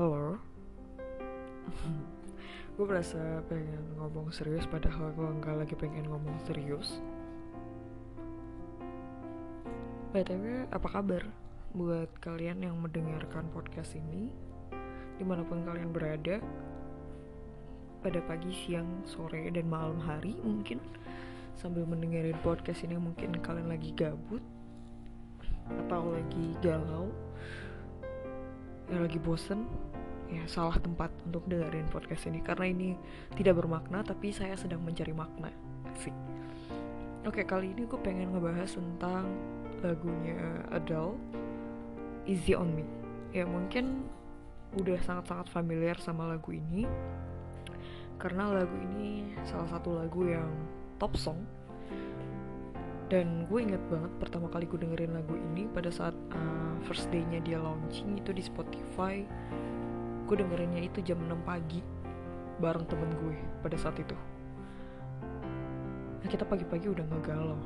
Halo Gue merasa pengen ngomong serius Padahal gue nggak lagi pengen ngomong serius. BTW apa kabar? Buat kalian yang mendengarkan podcast ini Di mana pun kalian berada Pada pagi, siang, sore, dan malam hari mungkin Sambil mendengarin podcast ini mungkin kalian lagi gabut Atau lagi galau ya lagi bosen ya salah tempat untuk dengerin podcast ini. Karena ini tidak bermakna tapi saya sedang mencari makna. Sih oke kali ini gue pengen ngebahas tentang lagunya Adele Easy on Me. Ya mungkin udah sangat-sangat familiar sama lagu ini. Karena lagu ini salah satu lagu yang top song dan gue inget banget pertama kali gue dengerin lagu ini pada saat uh, first day-nya dia launching itu di Spotify. Gue dengerinnya itu jam 6 pagi bareng temen gue pada saat itu. Nah kita pagi-pagi udah ngegalau.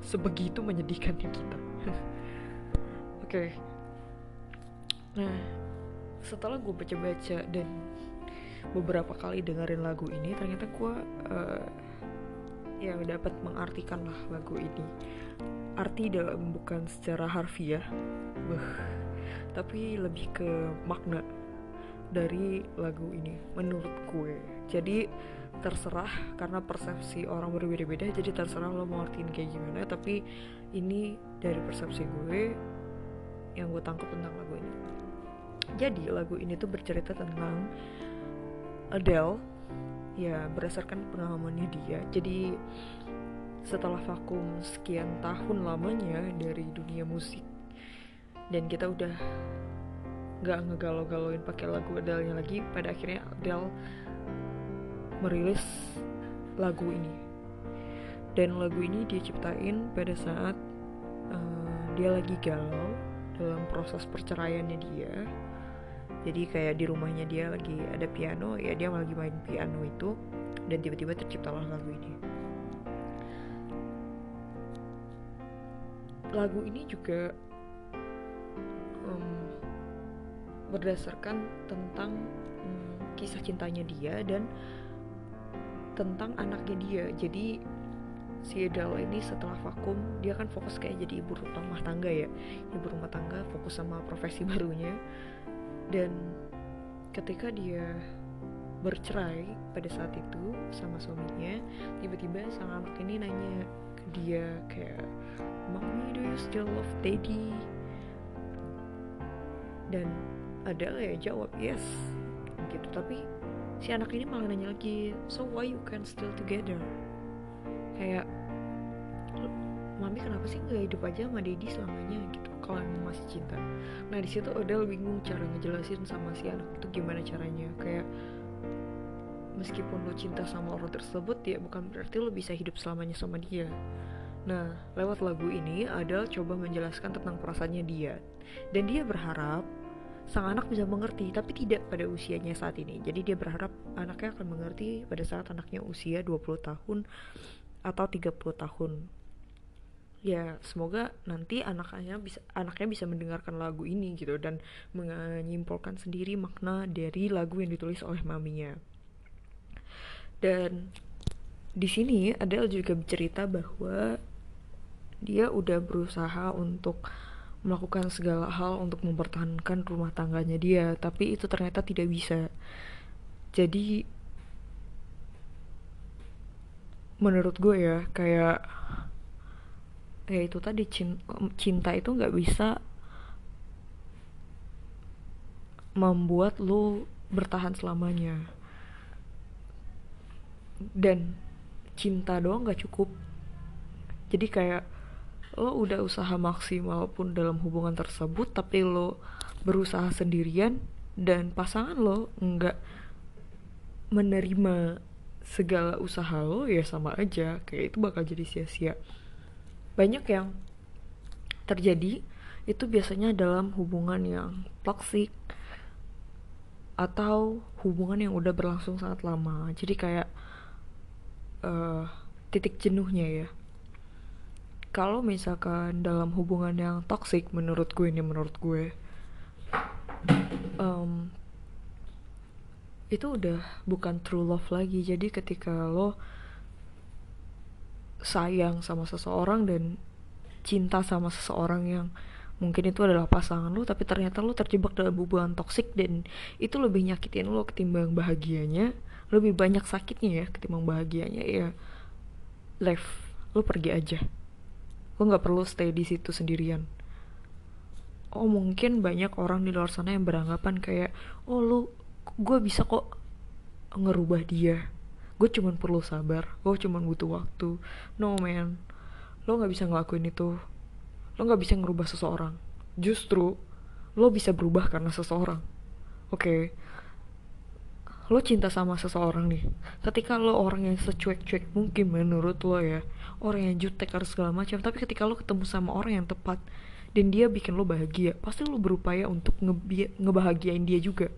Sebegitu menyedihkannya kita. Oke. Okay. nah setelah gue baca-baca dan beberapa kali dengerin lagu ini ternyata gue uh, ya dapat mengartikan lah lagu ini. Arti dalam bukan secara harfiah. Beh, tapi lebih ke makna dari lagu ini menurut gue. Jadi terserah karena persepsi orang berbeda-beda jadi terserah lo mau artiin kayak gimana tapi ini dari persepsi gue yang gue tangkap tentang lagu ini. Jadi lagu ini tuh bercerita tentang Adele ya berdasarkan pengalamannya dia. Jadi setelah vakum sekian tahun lamanya dari dunia musik dan kita udah nggak ngegalau-galauin pakai lagu Adele lagi pada akhirnya Adele merilis lagu ini. Dan lagu ini dia ciptain pada saat uh, dia lagi galau dalam proses perceraiannya dia jadi kayak di rumahnya dia lagi ada piano ya dia lagi main piano itu dan tiba-tiba terciptalah lagu ini. Lagu ini juga um, berdasarkan tentang um, kisah cintanya dia dan tentang anaknya dia. Jadi si Adele ini setelah vakum dia kan fokus kayak jadi ibu rumah tangga ya. Ibu rumah tangga fokus sama profesi barunya dan ketika dia bercerai pada saat itu sama suaminya tiba-tiba sang anak ini nanya ke dia kayak mommy do you still love daddy? Dan ada ya jawab yes gitu. Tapi si anak ini malah nanya lagi so why you can still together? Kayak mami kenapa sih nggak hidup aja sama daddy selamanya? Gitu kalau emang masih cinta. Nah di situ Odell bingung cara ngejelasin sama si anak itu gimana caranya. Kayak meskipun lo cinta sama orang tersebut ya bukan berarti lo bisa hidup selamanya sama dia. Nah lewat lagu ini Adele coba menjelaskan tentang perasaannya dia. Dan dia berharap sang anak bisa mengerti tapi tidak pada usianya saat ini. Jadi dia berharap anaknya akan mengerti pada saat anaknya usia 20 tahun atau 30 tahun ya semoga nanti anaknya bisa anaknya bisa mendengarkan lagu ini gitu dan menyimpulkan sendiri makna dari lagu yang ditulis oleh maminya. Dan di sini Adele juga bercerita bahwa dia udah berusaha untuk melakukan segala hal untuk mempertahankan rumah tangganya dia tapi itu ternyata tidak bisa. Jadi menurut gue ya kayak ya itu tadi cinta itu nggak bisa membuat lu bertahan selamanya. Dan cinta doang nggak cukup. Jadi kayak lo udah usaha maksimal pun dalam hubungan tersebut tapi lo berusaha sendirian dan pasangan lo nggak menerima segala usaha lo ya sama aja. Kayak itu bakal jadi sia-sia banyak yang terjadi itu biasanya dalam hubungan yang toksik atau hubungan yang udah berlangsung sangat lama. Jadi kayak uh, titik jenuhnya ya. Kalau misalkan dalam hubungan yang toksik menurut gue ini menurut gue um, itu udah bukan true love lagi. Jadi ketika lo sayang sama seseorang dan cinta sama seseorang yang mungkin itu adalah pasangan lo tapi ternyata lo terjebak dalam hubungan toksik dan itu lebih nyakitin lo ketimbang bahagianya lebih banyak sakitnya ya ketimbang bahagianya ya. Left lo pergi aja. Lo nggak perlu stay di situ sendirian. Oh mungkin banyak orang di luar sana yang beranggapan kayak oh lu gue bisa kok ngerubah dia gue cuman perlu sabar. Gue cuman butuh waktu. No man. Lo nggak bisa ngelakuin itu. Lo nggak bisa ngerubah seseorang. Justru lo bisa berubah karena seseorang. Oke? Okay. lo cinta sama seseorang nih. Ketika lo orang yang secuek-cuek mungkin menurut lo ya. Orang yang jutek harus segala macam. Tapi ketika lo ketemu sama orang yang tepat dan dia bikin lo bahagia pasti lo berupaya untuk nge ngebahagiain dia juga.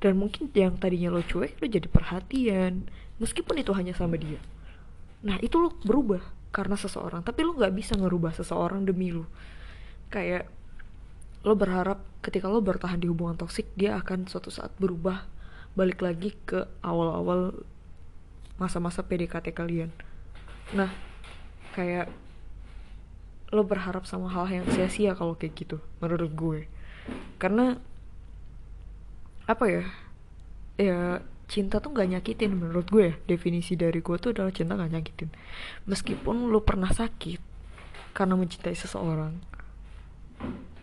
Dan mungkin yang tadinya lo cuek lo jadi perhatian meskipun itu hanya sama dia. Nah itu lo berubah karena seseorang. Tapi lo nggak bisa ngerubah seseorang demi lo kayak lo berharap ketika lo bertahan di hubungan toksik dia akan suatu saat berubah balik lagi ke awal-awal masa-masa PDKT kalian. Nah kayak lo berharap sama hal yang sia-sia kalau kayak gitu menurut gue. Karena apa ya ya cinta tuh gak nyakitin menurut gue ya. Definisi dari gue tuh adalah cinta gak nyakitin. Meskipun lo pernah sakit karena mencintai seseorang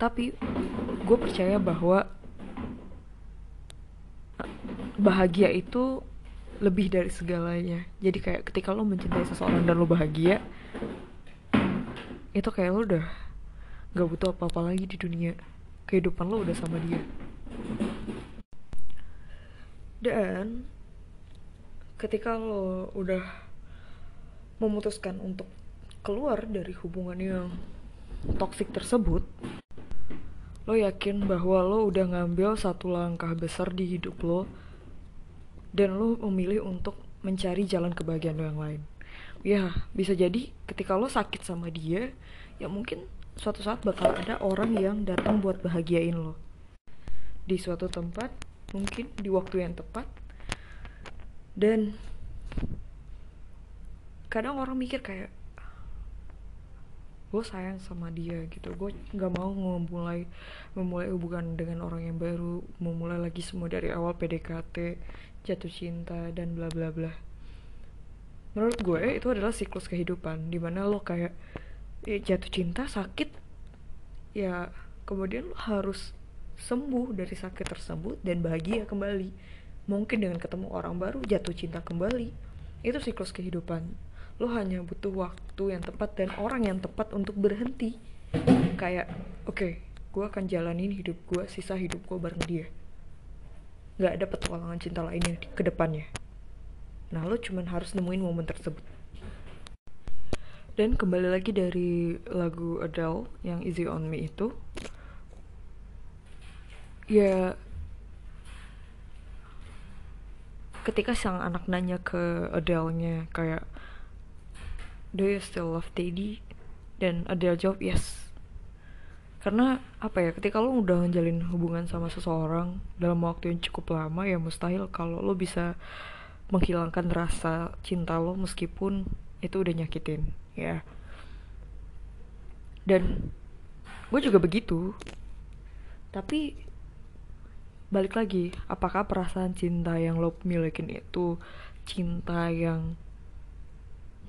tapi gue percaya bahwa bahagia itu lebih dari segalanya. Jadi kayak ketika lo mencintai seseorang dan lo bahagia itu kayak lo udah gak butuh apa-apa lagi di dunia. Kehidupan lo udah sama dia dan ketika lo udah memutuskan untuk keluar dari hubungan yang toksik tersebut lo yakin bahwa lo udah ngambil satu langkah besar di hidup lo dan lo memilih untuk mencari jalan kebahagiaan lo yang lain. Ya bisa jadi ketika lo sakit sama dia ya mungkin suatu saat bakal ada orang yang datang buat bahagiain lo. Di suatu tempat mungkin di waktu yang tepat. Dan kadang orang mikir kayak gue sayang sama dia gitu. Gue nggak mau memulai memulai hubungan dengan orang yang baru memulai lagi semua dari awal PDKT jatuh cinta dan bla bla bla. Menurut gue itu adalah siklus kehidupan di mana lo kayak ya, jatuh cinta sakit. Ya kemudian lo harus sembuh dari sakit tersebut dan bahagia kembali. Mungkin dengan ketemu orang baru jatuh cinta kembali. Itu siklus kehidupan. Lo hanya butuh waktu yang tepat dan orang yang tepat untuk berhenti. Kayak oke okay, gue akan jalanin hidup gue sisa hidup gue bareng dia. Nggak ada petualangan cinta lainnya ke depannya. Nah, lo cuman harus nemuin momen tersebut. Dan kembali lagi dari lagu Adele yang Easy On Me itu, ya ketika sang anak nanya ke Adele-nya kayak Do you still love Teddy? Dan Adele jawab yes. Karena apa ya, ketika lo udah menjalin hubungan sama seseorang dalam waktu yang cukup lama ya mustahil kalau lo bisa menghilangkan rasa cinta lo meskipun itu udah nyakitin ya dan gue juga begitu tapi balik lagi apakah perasaan cinta yang lo milikin itu cinta yang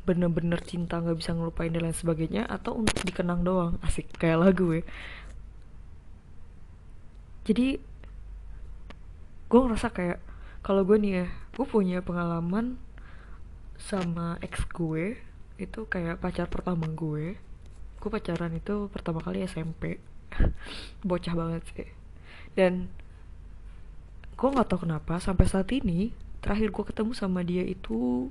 bener-bener cinta nggak bisa ngelupain dan lain sebagainya atau untuk dikenang doang? Asik kayak lagu ya. Jadi gue ngerasa kayak kalau gue nih ya gue punya pengalaman sama ex gue itu kayak pacar pertama gue. Gue pacaran itu pertama kali SMP bocah banget sih. Dan gue nggak tahu kenapa sampai saat ini terakhir gue ketemu sama dia itu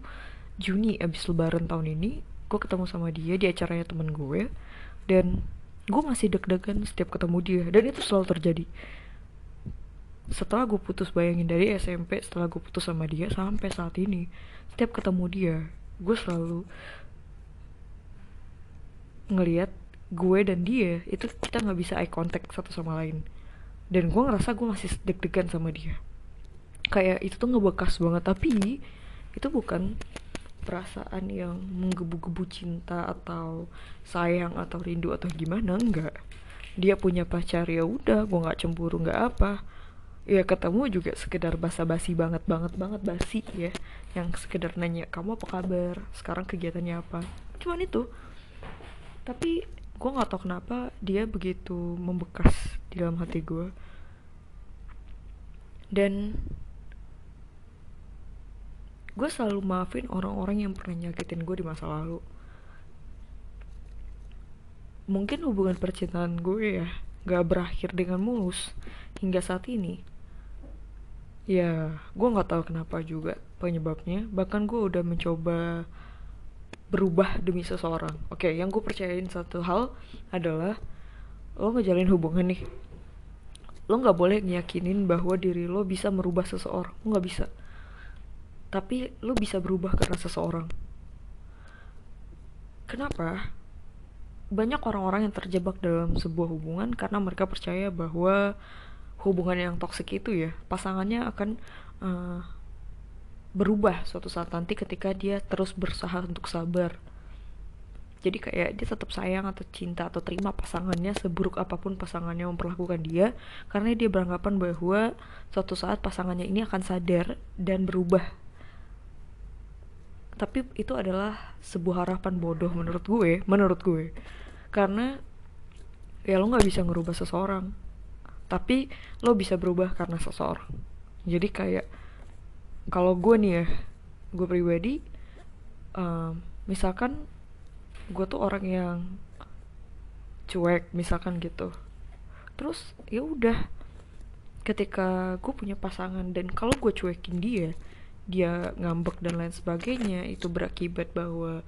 Juni abis lebaran tahun ini gue ketemu sama dia di acaranya temen gue dan gue masih deg-degan setiap ketemu dia dan itu selalu terjadi. Setelah gue putus bayangin dari SMP setelah gue putus sama dia sampai saat ini setiap ketemu dia gue selalu ngelihat gue dan dia itu kita nggak bisa eye contact satu sama lain dan gue ngerasa gue masih deg-degan sama dia. Kayak itu tuh ngebekas banget. Tapi itu bukan perasaan yang menggebu-gebu cinta atau sayang atau rindu atau gimana enggak. Dia punya pacar ya udah gue nggak cemburu nggak apa. Ya ketemu juga sekedar basa-basi banget banget banget basi ya. Yang sekedar nanya kamu apa kabar? Sekarang kegiatannya apa? Cuman itu. Tapi gue nggak tahu kenapa dia begitu membekas di dalam hati gue dan gue selalu maafin orang-orang yang pernah nyakitin gue di masa lalu. Mungkin hubungan percintaan gue ya gak berakhir dengan mulus hingga saat ini. Ya gue nggak tahu kenapa juga penyebabnya. Bahkan gue udah mencoba berubah demi seseorang. Oke yang gue percayain satu hal adalah lo ngejalin hubungan nih. Lo nggak boleh ngiyakinin bahwa diri lo bisa merubah seseorang. Lo nggak bisa. Tapi lu bisa berubah karena seseorang. Kenapa? Banyak orang-orang yang terjebak dalam sebuah hubungan karena mereka percaya bahwa hubungan yang toksik itu ya pasangannya akan uh, berubah suatu saat nanti ketika dia terus berusaha untuk sabar. Jadi kayak dia tetap sayang atau cinta atau terima pasangannya seburuk apa pun pasangannya memperlakukan dia karena dia beranggapan bahwa suatu saat pasangannya ini akan sadar dan berubah. Tapi itu adalah sebuah harapan bodoh menurut gue menurut gue. Karena ya lo nggak bisa ngerubah seseorang tapi lo bisa berubah karena seseorang. Jadi kayak kalau gue nih ya gue pribadi um, misalkan gue tuh orang yang cuek misalkan gitu. Terus ya udah ketika gue punya pasangan dan kalau gue cuekin dia dia ngambek dan lain sebagainya itu berakibat bahwa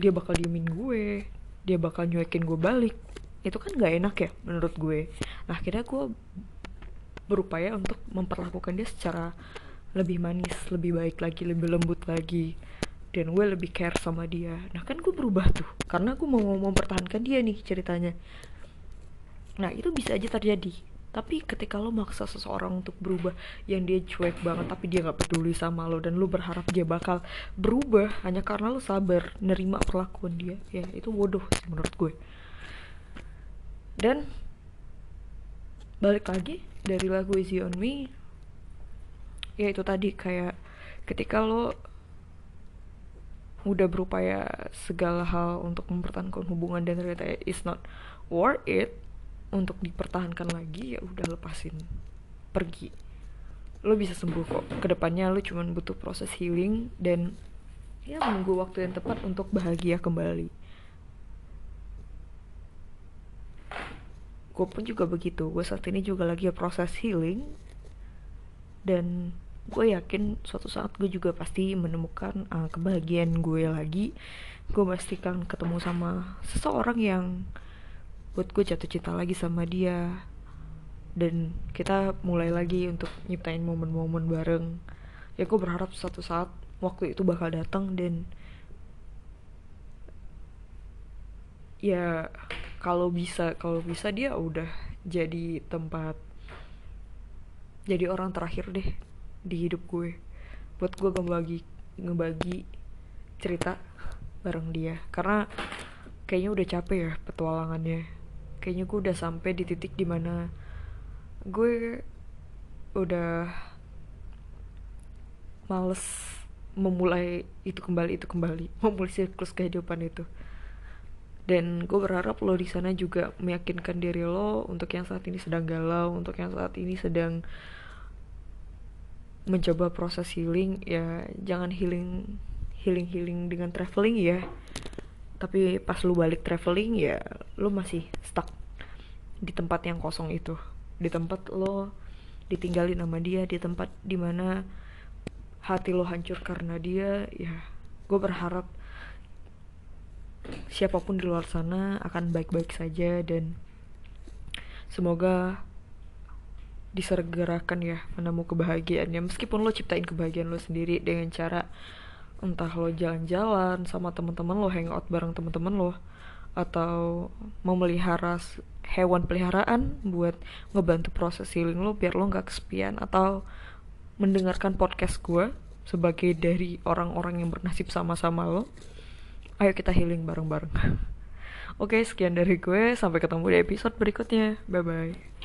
dia bakal diemin gue dia bakal nyuekin gue balik itu kan gak enak ya menurut gue. Nah akhirnya gue berupaya untuk memperlakukan dia secara lebih manis lebih baik lagi lebih lembut lagi. Dan gue lebih care sama dia. Nah kan gue berubah tuh. Karena gue mau mempertahankan dia nih ceritanya. Nah itu bisa aja terjadi. Tapi ketika lo maksa seseorang untuk berubah yang dia cuek banget tapi dia nggak peduli sama lo dan lo berharap dia bakal berubah hanya karena lo sabar nerima perlakuan dia ya itu bodoh sih menurut gue. Dan balik lagi dari lagu Easy on Me ya itu tadi kayak ketika lo udah berupaya segala hal untuk mempertahankan hubungan dan ternyata it's not worth it untuk dipertahankan lagi ya udah lepasin pergi. Lo bisa sembuh kok. Ke depannya lo cuma butuh proses healing dan ya menunggu waktu yang tepat untuk bahagia kembali. Gue pun juga begitu. Gue saat ini juga lagi proses healing dan gue yakin suatu saat gue juga pasti menemukan uh, kebahagiaan gue lagi. Gue pastikan ketemu sama seseorang yang buat gue jatuh cinta lagi sama dia. Dan kita mulai lagi untuk nyiptain momen-momen bareng. Ya gue berharap suatu saat waktu itu bakal datang dan ya kalau bisa kalau bisa dia udah jadi tempat jadi orang terakhir deh di hidup gue. Buat gue ngebagi ngebagi cerita bareng dia. Karena kayaknya udah capek ya petualangannya. Kayaknya gue udah sampai di titik di mana gue udah males memulai itu kembali itu kembali. Memulai siklus kehidupan itu. Dan gue berharap lo di sana juga meyakinkan diri lo untuk yang saat ini sedang galau untuk yang saat ini sedang mencoba proses healing ya jangan healing healing healing dengan traveling ya. Tapi pas lu balik traveling ya lu masih stuck di tempat yang kosong itu. Di tempat lo ditinggalin sama dia di tempat di mana hati lo hancur karena dia ya gue berharap siapa pun di luar sana akan baik-baik saja dan semoga disegerakan ya menemu kebahagiaannya. Meskipun lo ciptain kebahagiaan lo sendiri dengan cara entah lo jalan-jalan sama temen-temen lo hangout bareng temen-temen lo atau memelihara hewan peliharaan buat ngebantu proses healing lo biar lo nggak kesepian. Atau mendengarkan podcast gue sebagai dari orang-orang yang bernasib sama-sama lo. Ayo kita healing bareng-bareng. Oke sekian dari gue. Sampai ketemu di episode berikutnya. Bye bye